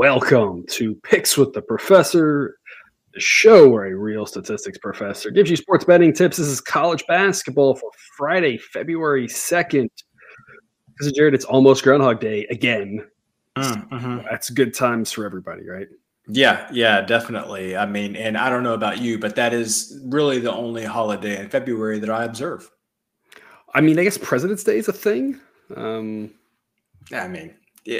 Welcome to Picks with the Professor, the show where a real statistics professor gives you sports betting tips. This is college basketball for Friday, February 2nd. This is Jared. It's almost Groundhog Day again. Mm-hmm. That's good times for everybody, right? Yeah, yeah, definitely. I mean, and I don't know about you, but that is really the only holiday in February that I observe. I mean, I guess President's Day is a thing. Um, I mean,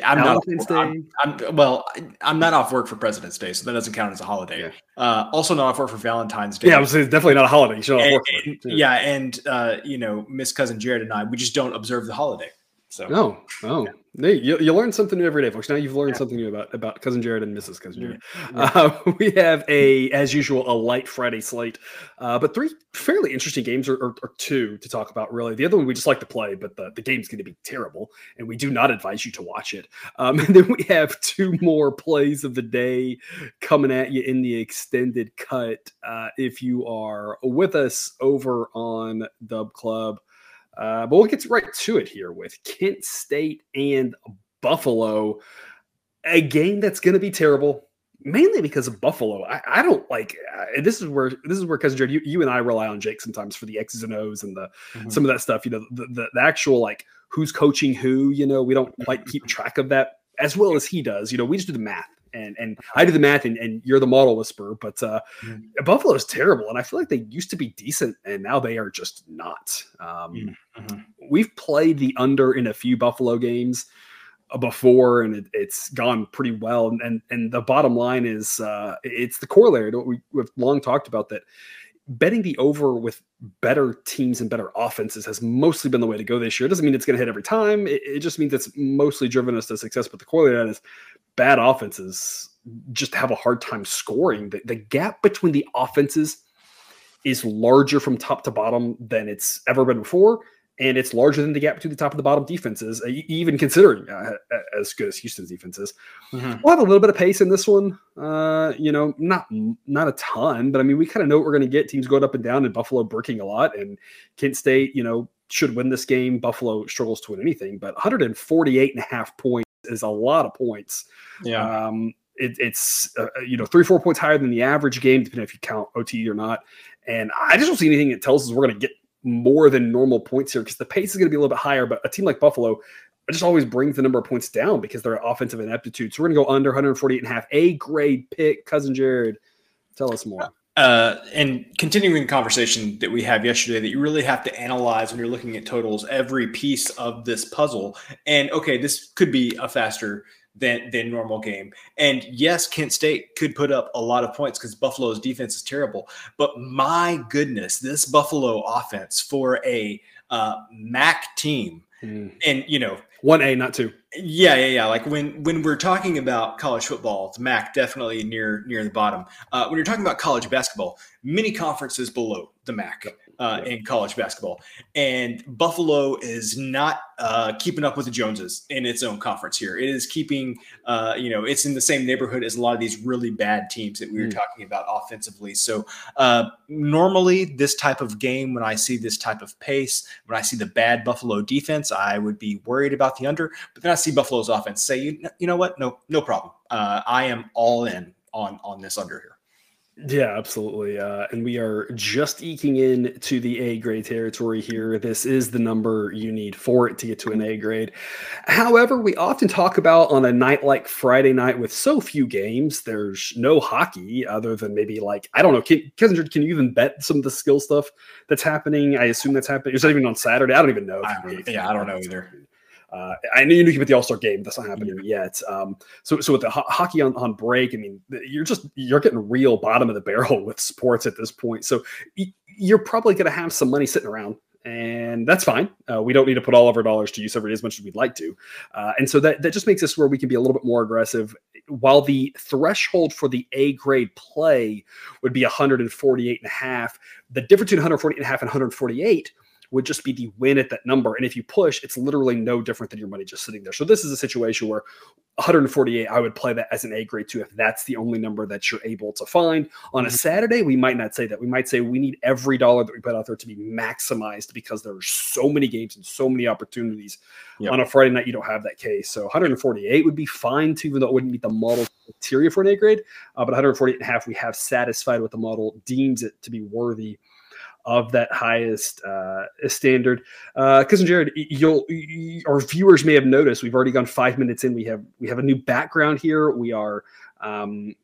I'm not. Valentine's I'm, I'm, well. I'm not off work for President's Day, so that doesn't count as a holiday. Yeah. Uh, also, not off work for Valentine's Day. yeah, I was it's definitely not a holiday. You should not And- work for and- it. yeah, and uh, you know, Miss Cousin Jared and I, we just don't observe the holiday. So No, oh, Hey, you, you learn something new every day, folks. Now you've learned Yeah. something new about about cousin Jared and Mrs. Cousin Jared. Yeah. Uh, we have a, as usual, a light Friday slate, uh, but three fairly interesting games, or, or, or two to talk about. Really, the other one we just like to play, but the, the game's going to be terrible, and we do not advise you to watch it. Um, and then we have two more plays of the day coming at you in the extended cut. Uh, if you are with us over on Dub Club. Uh, but we'll get right to it here with Kent State and Buffalo, a game that's going to be terrible, mainly because of Buffalo. I, I don't like. Uh, this is where this is where cousin Jared, you, you and I rely on Jake sometimes for the X's and O's and the Mhm. some of that stuff. You know, the, the the actual like who's coaching who. You know, we don't quite keep track of that as well as he does. You know, we just do the math. And, and I do the math, and, and you're the model whisperer. But uh, Mhm. Buffalo is terrible, and I feel like they used to be decent, and now they are just not. Um, Mhm. Mhm. we've played the under in a few Buffalo games uh, before, and it, it's gone pretty well. And, and and the bottom line is, uh, it's the corollary to what we, we've long talked about that betting the over with better teams and better offenses has mostly been the way to go this year. It doesn't mean it's going to hit every time. It, it just means it's mostly driven us to success. But the corollary to that is bad offenses just have a hard time scoring. The, the gap between the offenses is larger from top to bottom than it's ever been before and it's larger than the gap between the top and the bottom defenses, uh, even considering uh, as good as Houston's defense is. Mhm. We'll have a little bit of pace in this one. Uh, you know, not not a ton, but I mean, we kind of know what we're going to get. Teams going up and down, and Buffalo breaking a lot, and Kent State, you know, should win this game. Buffalo struggles to win anything, but 148 and a half points is a lot of points. Yeah. Um, it, it's uh, you know three four points higher than the average game, depending if you count OT or not. And I just don't see anything that tells us we're going to get more than normal points here because the pace is going to be a little bit higher. But a team like Buffalo just always brings the number of points down because they're offensive ineptitude. So we're going to go under 148 and a half. A grade pick, cousin Jared. Tell us more. uh, and continuing the conversation that we had yesterday, that you really have to analyze when you're looking at totals every piece of this puzzle. And okay, this could be a faster than than normal game. And yes, Kent State could put up a lot of points because Buffalo's defense is terrible. But my goodness, this Buffalo offense for a uh, MAC team, and you know, One A, not two. yeah, yeah, yeah. Like when when we're talking about college football, the MAC definitely near near the bottom. Uh, when you're talking about college basketball, many conferences below the MAC uh, in college basketball, and Buffalo is not uh, keeping up with the Joneses in its own conference here. It is keeping, uh, you know, it's in the same neighborhood as a lot of these really bad teams that we were Mm. talking about offensively. So uh, normally, this type of game, when I see this type of pace, when I see the bad Buffalo defense, I would be worried about the under. But then I see Buffalo's offense. Say, you, you know what? No, no problem. Uh, I am all in on on this under here. Yeah, absolutely. Uh, and we are just eking in to the A grade territory here. This is the number you need for it to get to an A grade. However, we often talk about on a night like Friday night with so few games, there's no hockey other than maybe like, I don't know, can, can you even bet some of the skill stuff that's happening? I assume that's happening. It's not even on Saturday. I don't even know. I don't- yeah, I don't know either. Uh, I knew you knew about the All Star game. That's not happening yet. Um, so, so with the ho- hockey on, on break, I mean, you're just you're getting real bottom of the barrel with sports at this point. So y- you're probably going to have some money sitting around, and that's fine. Uh, we don't need to put all of our dollars to use every day as much as we'd like to, uh, and so that that just makes us where we can be a little bit more aggressive. While the threshold for the A grade play would be 148 and a half, the difference between 148 and a half and 148 would just be the win at that number. And if you push, it's literally no different than your money just sitting there. So this is a situation where 148, I would play that as an A grade too, if that's the only number that you're able to find. On a mm-hmm. Saturday, we might not say that. We might say we need every dollar that we put out there to be maximized because there are so many games and so many opportunities. Yep. On a Friday night, you don't have that case. So 148 would be fine too, even though it wouldn't meet the model criteria for an A grade. Uh, but 148 and a half, we have satisfied what the model deems it to be worthy of that highest uh, standard. Uh, Cousin Jared, you'll our viewers may have noticed we've already gone five minutes in. We have we have a new background here. We are um,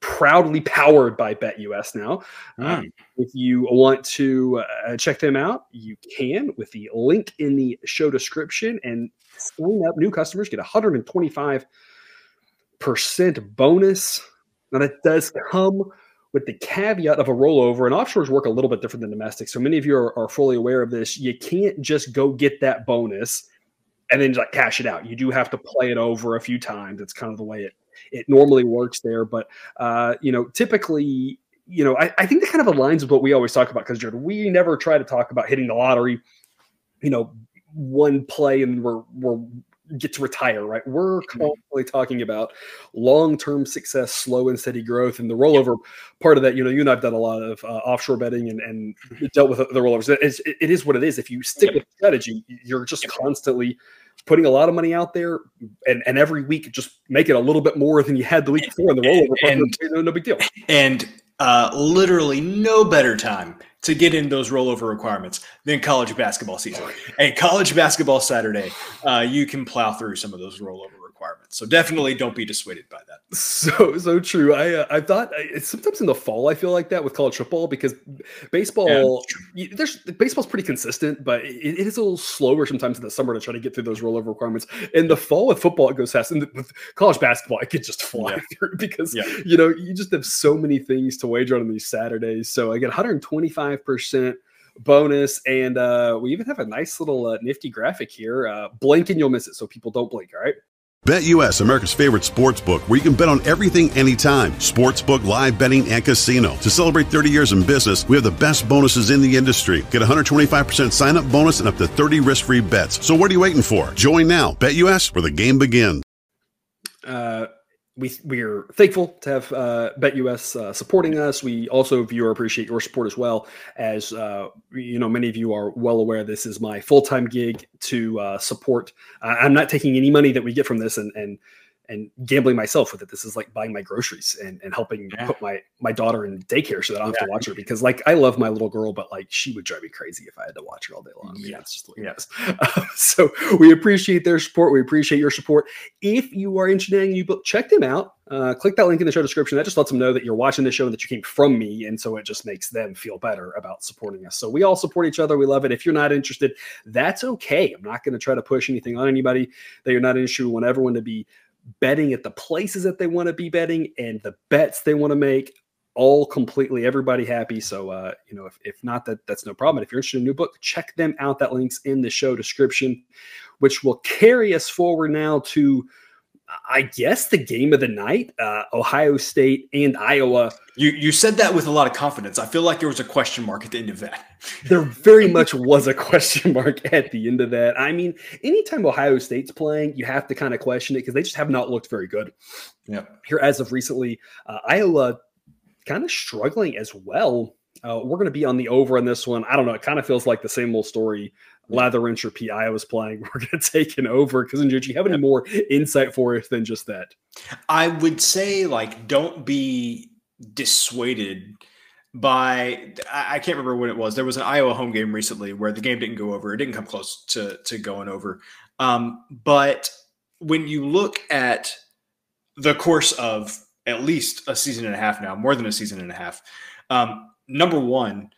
proudly powered by BetUS now. Mm. Um, if you want to uh, check them out, you can with the link in the show description and sign up. New customers get 125 percent bonus. Now that does come with the caveat of a rollover, and offshores work a little bit different than domestic. So many of you are, are fully aware of this. You can't just go get that bonus and then like cash it out. You do have to play it over a few times. It's kind of the way it it normally works there. But uh, you know, typically, you know, I, I think that kind of aligns with what we always talk about because Jordan, we never try to talk about hitting the lottery. You know, one play and we're we're get to retire, right? We're mm-hmm. constantly talking about long-term success, slow and steady growth, and the rollover part of that. You know, you and I've done a lot of uh, offshore betting and, and mm-hmm. dealt with the rollovers. It is, it is what it is. If you stick with strategy, you're just constantly putting a lot of money out there, and, and every week just make it a little bit more than you had the week before in the rollover. And, and no big deal. And uh, literally no better time to get in those rollover requirements than college basketball season. And college basketball Saturday, uh, you can plow through some of those rollover So definitely don't be dissuaded by that. So so true. I uh, I thought I, sometimes in the fall I feel like that with college football because baseball yeah. there's baseball's pretty consistent, but it, it is a little slower sometimes in the summer to try to get through those rollover requirements. In the fall with football it goes fast, and with college basketball it could just fly yeah. through because yeah. you know you just have so many things to wager on these Saturdays. So I get 125 percent bonus. And uh, we even have a nice little uh, nifty graphic here. Uh, blink and you'll miss it. So people don't blink. All right. BetUS, America's favorite sports book, where you can bet on everything anytime. Sportsbook, live betting, and casino. To celebrate 30 years in business, we have the best bonuses in the industry. Get 125% sign up bonus and up to 30 risk free bets. So what are you waiting for? Join now. BetUS, where the game begins. Uh, we we're thankful to have uh, BetUS uh, supporting us. We also viewer appreciate your support as well. As uh, you know, many of you are well aware, this is my full time gig to uh, support. I'm not taking any money that we get from this and and and gambling myself with it. This is like buying my groceries and, and helping yeah. put my my daughter in daycare so that I don't have yeah. to watch her because like I love my little girl, but like she would drive me crazy if I had to watch her all day long. Yeah, it's just the way yes. Uh, so we appreciate their support. We appreciate your support. If you are interested in you book, check them out. Uh, click that link in the show description. That just lets them know that you're watching the show and that you came from me, and so it just makes them feel better about supporting us. So we all support each other. We love it. If you're not interested, that's okay. I'm not going to try to push anything on anybody that you're not interested. We want everyone to be betting at the places that they want to be betting and the bets they want to make all completely everybody happy. So uh you know if, if not that that's no problem. If you're interested in a new book check them out. That links in the show description which will carry us forward now to I guess the game of the night, uh, Ohio State and Iowa. You you said that with a lot of confidence. I feel like there was a question mark at the end of that. there very much was a question mark at the end of that. I mean, anytime Ohio State's playing, you have to kind of question it because they just have not looked very good. Yeah. Here as of recently, uh, Iowa kind of struggling as well. Uh, we're going to be on the over on this one. I don't know. It kind of feels like the same old story Lather Inch or PI was playing, we're going to take an over. Because, do you have any more insight for us than just that? I would say, like, don't be dissuaded by I can't remember when it was. There was an Iowa home game recently where the game didn't go over. It didn't come close to to going over. Um, but when you look at the course of at least a season and a half now, more than a season and a half, um, number one,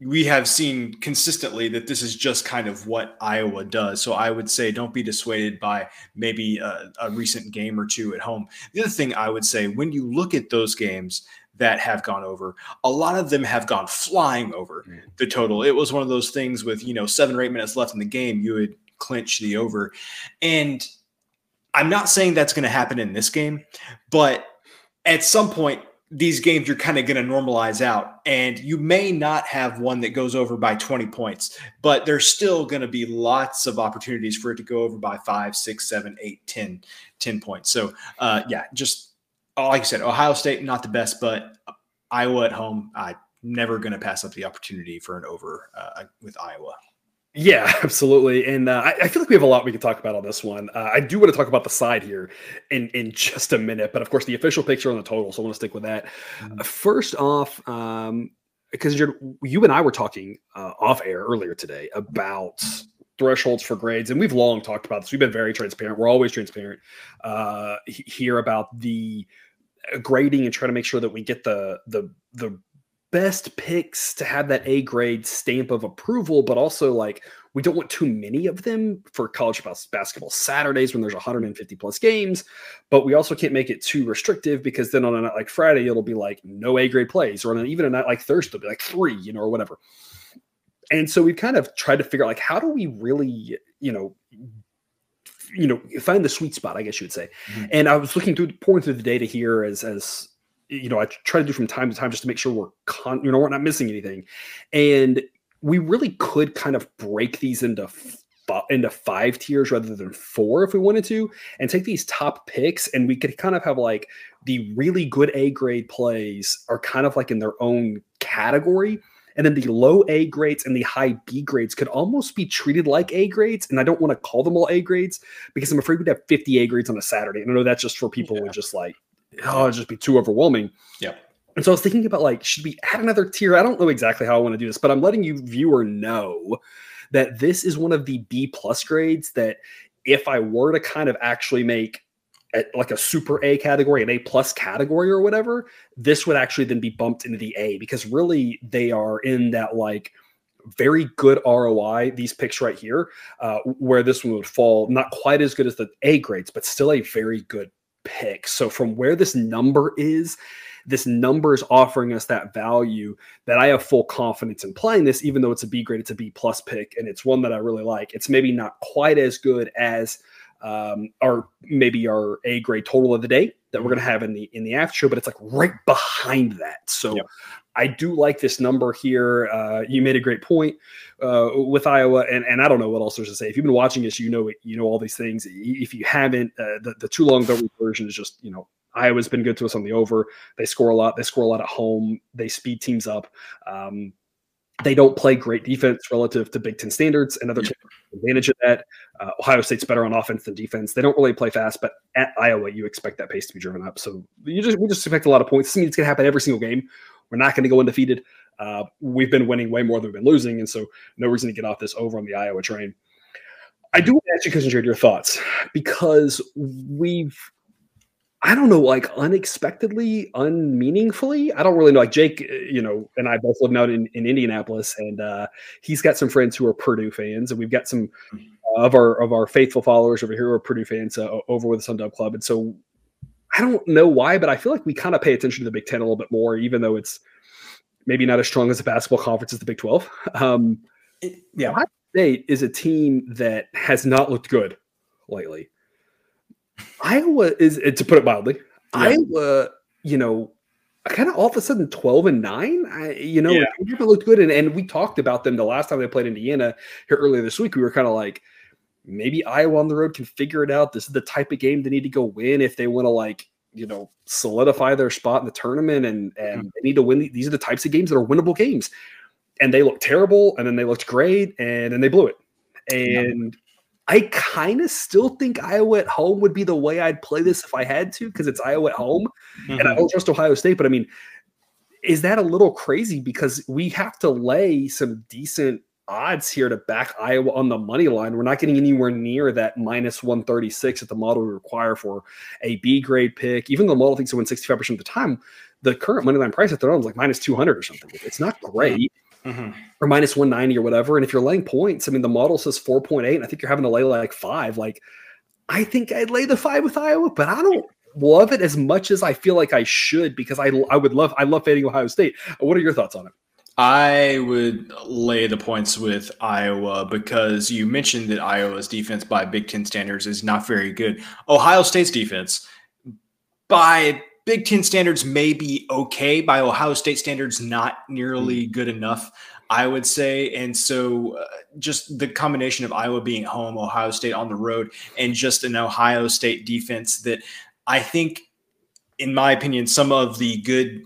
we have seen consistently that this is just kind of what Iowa does. So I would say don't be dissuaded by maybe a, a, recent game or two at home. The other thing I would say when you look at those games that have gone over, a lot of them have gone flying over mm. the total. It was one of those things with, you know, seven or eight minutes left in the game, you would clinch the over. And I'm not saying that's going to happen in this game, but at some point, these games you're kind of going to normalize out and you may not have one that goes over by 20 points but there's still going to be lots of opportunities for it to go over by 5 6 7 8 10 10 points. So uh, yeah just like i said ohio state not the best but iowa at home i never going to pass up the opportunity for an over uh, with iowa yeah, absolutely. And uh, I, I, feel like we have a lot we can talk about on this one. Uh, I do want to talk about the side here in, in just a minute, but of course, the official picture on the total. So I want to stick with that. Mm-hmm. First off, um, because you and I were talking uh, off air earlier today about thresholds for grades, and we've long talked about this. We've been very transparent. We're always transparent uh, here about the grading and trying to make sure that we get the the the best picks to have that A grade stamp of approval, but also like we don't want too many of them for college basketball Saturdays when there's 150 plus games, but we also can't make it too restrictive because then on a night like Friday it'll be like no A grade plays, or on an, even a night like Thursday it'll be like three, you know, or whatever. And so we've kind of tried to figure out like how do we really, you know, you know, find the sweet spot, I guess you would say. Mm-hmm. And I was looking through pouring through the data here as as you know, I try to do from time to time just to make sure we're con, you know, we're not missing anything. And we really could kind of break these into f- uh, into five tiers rather than four if we wanted to, and take these top picks, and we could kind of have like the really good A grade plays are kind of like in their own category. And then the low A grades and the high B grades could almost be treated like A grades. And I don't want to call them all A grades because I'm afraid we'd have 50 A grades on a Saturday. And I know that's just for people yeah. who just like oh, it'd just be too overwhelming. Yeah. And so I was thinking about like, should we add another tier? I don't know exactly how I want to do this, but I'm letting you viewer know that this is one of the B plus grades that if I were to kind of actually make like a super A category, an A plus category or whatever, this would actually then be bumped into the A because really they are in that like very good ROI, these picks right here, uh, where this one would fall not quite as good as the A grades, but still a very good pick. So from where this number is, this number is offering us that value that I have full confidence in playing this, even though it's a B grade, it's a B plus pick, and it's one that I really like. It's maybe not quite as good as um, our maybe our A grade total of the day that we're going to have in the in the after show, but it's like right behind that. So yep. I do like this number here. Uh, you made a great point uh, with Iowa, and, and I don't know what else there's to say. If you've been watching this, you know you know all these things. If you haven't, uh, the the too long double version is just you know Iowa's been good to us on the over. They score a lot. They score a lot at home. They speed teams up. Um, they don't play great defense relative to Big Ten standards, and other yeah. advantage of that. Uh, Ohio State's better on offense than defense. They don't really play fast, but at Iowa, you expect that pace to be driven up. So you just we just expect a lot of points. This means it's going to happen every single game. We're not going to go undefeated. Uh, we've been winning way more than we've been losing, and so no reason to get off this over on the Iowa train. I do want to ask you, Cousin Jared, your thoughts because we've, I don't know, like unexpectedly, unmeaningfully. I don't really know. Like Jake, you know, and I both live out in, in Indianapolis, and uh, he's got some friends who are Purdue fans, and we've got some of our of our faithful followers over here who are Purdue fans uh, over with the Sun Dub Club, and so I don't know why, but I feel like we kind of pay attention to the Big Ten a little bit more, even though it's maybe not as strong as a basketball conference as the Big Twelve. Um, it, yeah, Ohio State is a team that has not looked good lately. Iowa is, to put it mildly, yeah. Iowa, you know, kind of all of a sudden 12 and 9 I, you know yeah. it looked good and, and we talked about them the last time they played indiana here earlier this week we were kind of like maybe Iowa on the road can figure it out. This is the type of game they need to go win if they want to like you know solidify their spot in the tournament and and mm-hmm. they need to win. These are the types of games that are winnable games. And they looked terrible, and then they looked great, and then they blew it. And yeah. I kind of still think Iowa at home would be the way I'd play this if I had to, because it's Iowa at home, mm-hmm. and I mm-hmm. don't trust Ohio State. But I mean, is that a little crazy? Because we have to lay some decent odds here to back Iowa on the money line. We're not getting anywhere near that minus 136 at the model we require for a B grade pick. Even though the model thinks it wins 65% of the time, the current money line price at their own is like minus 200 or something. It's not great. Mm-hmm. Or minus 190 or whatever. And if you're laying points, I mean, the model says 4.8, and I think you're having to lay like five. Like, I think I'd lay the five with Iowa, but I don't love it as much as I feel like I should because I I would love I love fading Ohio State. What are your thoughts on it? I would lay the points with Iowa because you mentioned that Iowa's defense by Big Ten standards is not very good. Ohio State's defense, by Big Ten standards may be okay by Ohio State standards, not nearly mm. good enough. I would say. And so, uh, just the combination of Iowa being home, Ohio State on the road, and just an Ohio State defense that I think, in my opinion, some of the good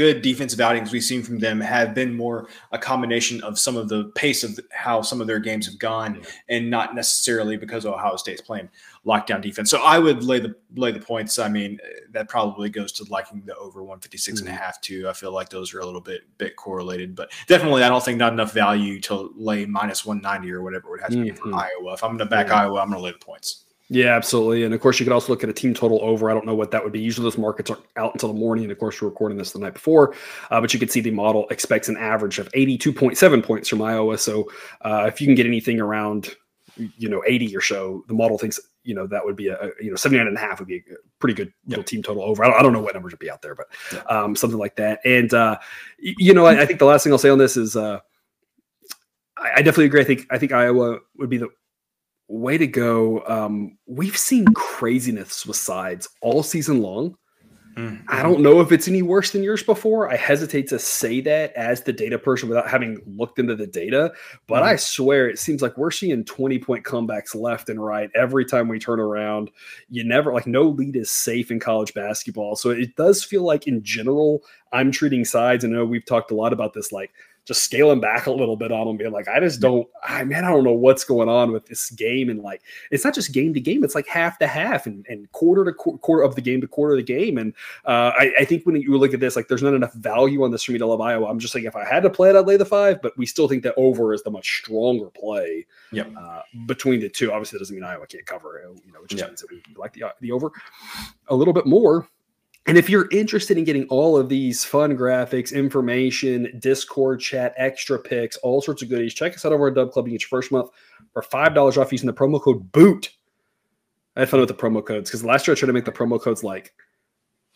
good defensive outings we've seen from them have been more a combination of some of the pace of how some of their games have gone yeah. and not necessarily because Ohio State's playing lockdown defense. So I would lay the lay the points. I mean, that probably goes to liking the over 156 mm-hmm. and a mm-hmm. half too. I feel like those are a little bit bit correlated, but definitely I don't think not enough value to lay minus 190 or whatever it would have to mm-hmm. be for. Iowa. If I'm going to back yeah. Iowa, I'm going to lay the points. Yeah, absolutely. And of course, you could also look at a team total over. I don't know what that would be. Usually, those markets are out until the morning. And of course, we're recording this the night before. Uh, but you can see the model expects an average of 82.7 points from Iowa. So uh, if you can get anything around, you know, 80 or so, the model thinks, you know, that would be a, you know, 79 and a half would be a pretty good yep. team total over. I don't, I don't, know what numbers would be out there, but um, something like that. And, uh, you know, I, I, think the last thing I'll say on this is, uh, I, I definitely agree. I think I think Iowa would be the way to go. Um, we've seen craziness with sides all season long. Mm-hmm. I don't know if it's any worse than years before. I hesitate to say that as the data person without having looked into the data, but mm-hmm. I swear it seems like we're seeing 20 point comebacks left and right every time we turn around. You never like no lead is safe in college basketball. So it does feel like in general, I'm treating sides. And I know we've talked a lot about this like just scaling back a little bit on them, being like, I just don't, I man, I don't know what's going on with this game. And like, it's not just game to game; it's like half to half and, and quarter to qu- quarter of the game to quarter of the game. And uh, I, I, think when you look at this, like, there's not enough value on this for me to love Iowa. I'm just like, if I had to play it, I'd lay the five. But we still think that over is the much stronger play. Yep. Uh, between the two, obviously, that doesn't mean Iowa can't cover. You know, it just yep. means that we like the the over a little bit more. And if you're interested in getting all of these fun graphics, information, Discord chat, extra picks, all sorts of goodies, check us out over at Dub Club. You get your first month for five dollars off using the promo code BOOT. I had fun with the promo codes because last year I tried to make the promo codes like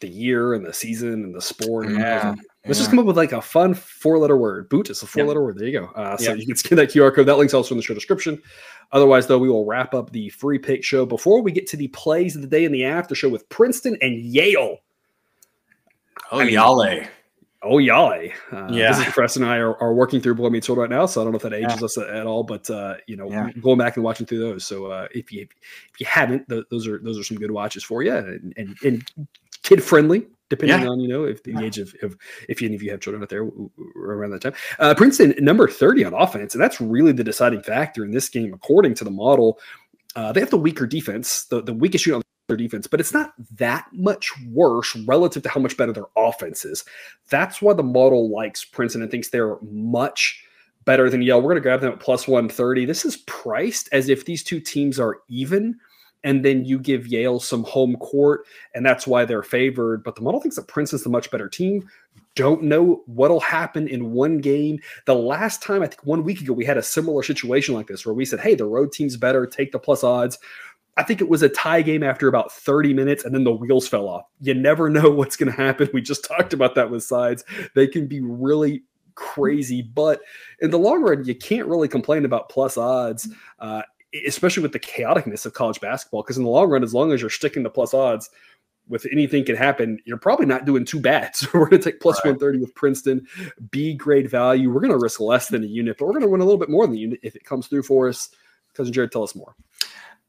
the year and the season and the sport. And yeah, let's just come up with like a fun four letter word. Boot is a four letter word. There you go. Uh, so yep. you can scan that QR code. That link's also in the show description. Otherwise, though, we will wrap up the free pick show before we get to the plays of the day in the after show with Princeton and Yale. Oh, I mean, Yale. Oh, Yale. Uh, yeah. This is Preston and I are, are working through Boy Meets World right now, so I don't know if that ages yeah. us at all, but uh, you know, yeah. going back and watching through those. So uh, if you if you haven't, th- those are those are some good watches for you, and and, and kid friendly. Depending yeah. on you know if the age of, of if any of you have children out there around that time, uh, Princeton number thirty on offense, and that's really the deciding factor in this game, according to the model. Uh, they have the weaker defense, the, the weakest unit on their defense, but it's not that much worse relative to how much better their offense is. That's why the model likes Princeton and thinks they're much better than Yale. We're going to grab them at plus 130. This is priced as if these two teams are even, and then you give Yale some home court, and that's why they're favored. But the model thinks that Princeton's the much better team. Don't know what'll happen in one game. The last time, I think one week ago, we had a similar situation like this where we said, hey, the road team's better, take the plus odds. I think it was a tie game after about 30 minutes, and then the wheels fell off. You never know what's going to happen. We just talked about that with sides. They can be really crazy, but in the long run, you can't really complain about plus odds, uh, especially with the chaoticness of college basketball. Because in the long run, as long as you're sticking to plus odds, with anything can happen, you're probably not doing too bad. So we're going to take plus right. 130 with Princeton, B grade value. We're going to risk less than a unit, but we're going to win a little bit more than the unit if it comes through for us. Cousin Jared, tell us more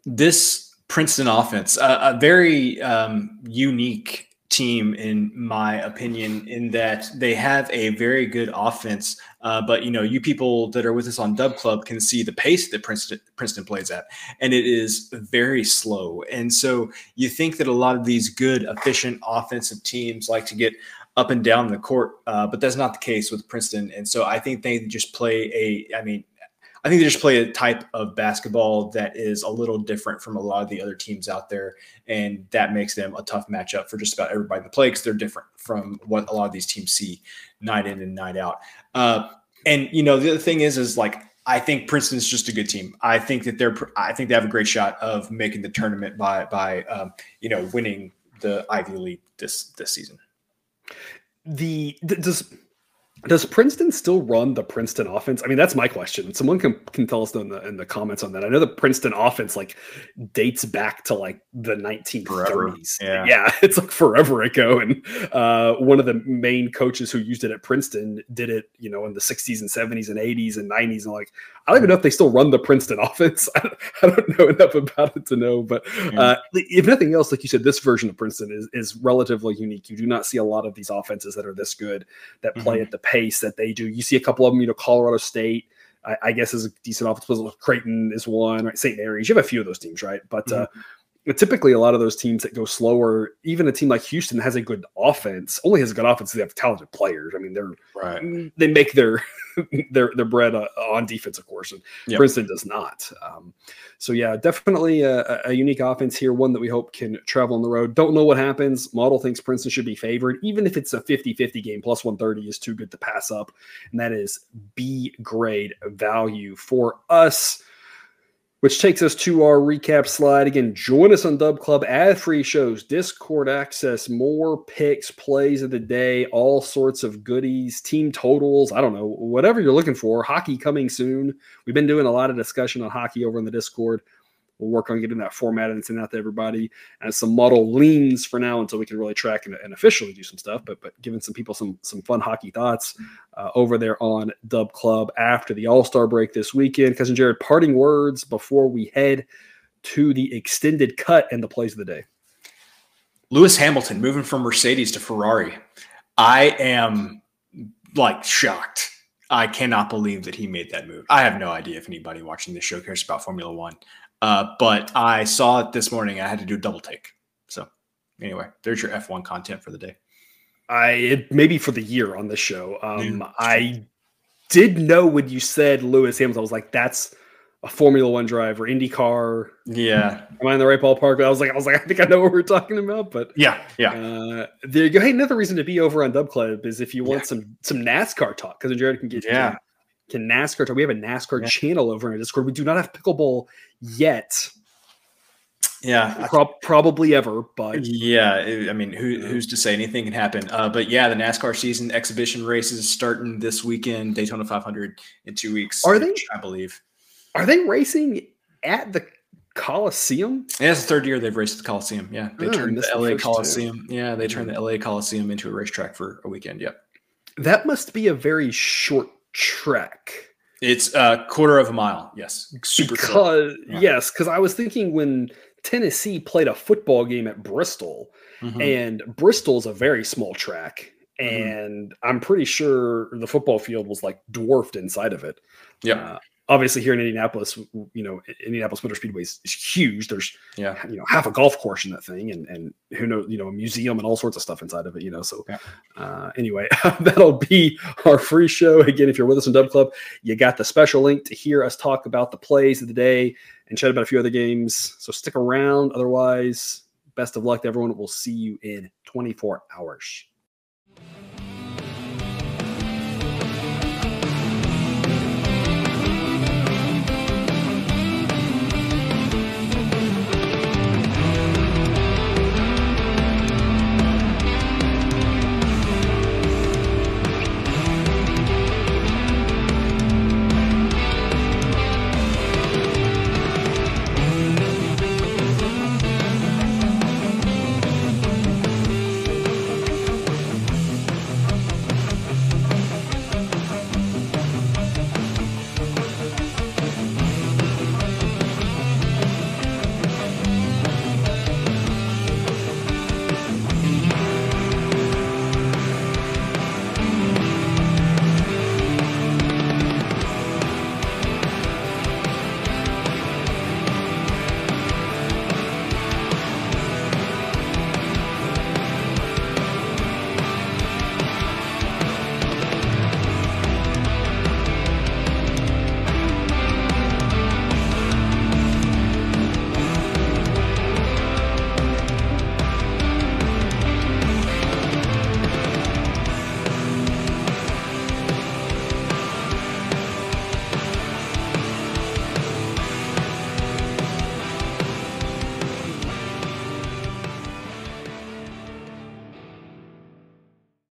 this Princeton offense, a, a very um, unique team, in my opinion, in that they have a very good offense. Uh, but you know, you people that are with us on Dub Club can see the pace that Princeton Princeton plays at, and it is very slow. And so you think that a lot of these good, efficient offensive teams like to get up and down the court, uh, but that's not the case with Princeton. And so I think they just play a, I mean, I think they just play a type of basketball that is a little different from a lot of the other teams out there, and that makes them a tough matchup for just about everybody to play because they're different from what a lot of these teams see night in and night out. Uh, and you know, the other thing is, is like I think Princeton's just a good team. I think that they're, I think they have a great shot of making the tournament by by um, you know winning the Ivy League this this season. The does does Princeton still run the Princeton offense? I mean, that's my question. Someone can, can tell us in the, in the comments on that. I know the Princeton offense like dates back to like the 1930s. Yeah. yeah, it's like forever ago. And uh, one of the main coaches who used it at Princeton did it, you know, in the 60s and 70s and 80s and 90s. And like, I don't even know if they still run the Princeton offense. I don't, I don't know enough about it to know. But uh, if nothing else, like you said, this version of Princeton is, is relatively unique. You do not see a lot of these offenses that are this good that play Mhm. at the pace that they do. You see a couple of them, you know, Colorado State, I, I guess is a decent offense. Creighton is one, right? St. Mary's. You have a few of those teams, right? But uh, but typically, a lot of those teams that go slower, even a team like Houston has a good offense. Only has a good offense. They have talented players. I mean, they're Right. they make their their their bread uh, on defense, of course, and Yep. Princeton does not. Um, so yeah, definitely a, a unique offense here, one that we hope can travel on the road. Don't know what happens. Model thinks Princeton should be favored, even if it's a 50-50 game. Plus 130 is too good to pass up, and that is B grade value for us which takes us to our recap slide. Again, join us on Dub Club, ad free shows, Discord access, more picks, plays of the day, all sorts of goodies, team totals. I don't know, whatever you're looking for. Hockey coming soon. We've been doing a lot of discussion on hockey over in the Discord. We'll work on getting that formatted and send out to everybody and some model leans for now until we can really track and, and officially do some stuff. But but giving some people some some fun hockey thoughts uh, over there on Dub Club after the All Star break this weekend. Cousin Jared, parting words before we head to the extended cut and the plays of the day. Lewis Hamilton moving from Mercedes to Ferrari. I am like shocked. I cannot believe that he made that move. I have no idea if anybody watching this show cares about Formula One, uh, but I saw it this morning. I had to do a double take. So, anyway, there's your F1 content for the day. I maybe for the year on this show. Um, Yeah. I did know when you said Lewis Hamilton, I was like, that's a Formula One driver, IndyCar. Yeah, Am I in the right ballpark? I was like, I was like, I think I know what we're talking about. But yeah, yeah. uh, there you go. Hey, another reason to be over on Dub Club is if you want Yeah. some some NASCAR talk, because Jared can get Yeah. Can NASCAR. We have a NASCAR Yeah. channel over in our Discord. We do not have pickleball yet, Yeah, Prob- probably ever, but Yeah, I mean, who, who's to say anything can happen? Uh, but yeah, the NASCAR season exhibition races starting this weekend, Daytona 500 in two weeks. Are they? I believe. are they racing at the Coliseum? Yeah, it's the third year they've raced at the Coliseum. Yeah, they Oh, turned the LA first two. Coliseum. Yeah, they turned the LA Coliseum into a racetrack for a weekend. Yep. That must be a very short trek. It's a quarter of a mile. Yes, super because Yeah. yes, because I was thinking when Tennessee played a football game at Bristol, Mhm. and Bristol is a very small track, Mhm. and I'm pretty sure the football field was like dwarfed inside of it. Yeah. Uh, obviously, here in Indianapolis, you know, Indianapolis Motor Speedway is, is huge. There's yeah. you know half a golf course in that thing, and and who knows, you know, a museum and all sorts of stuff inside of it. You know, so Yeah. uh, anyway, that'll be our free show. Again, if you're with us in Dub Club, you got the special link to hear us talk about the plays of the day and chat about a few other games. So stick around. Otherwise, best of luck to everyone. We'll see you in 24 hours.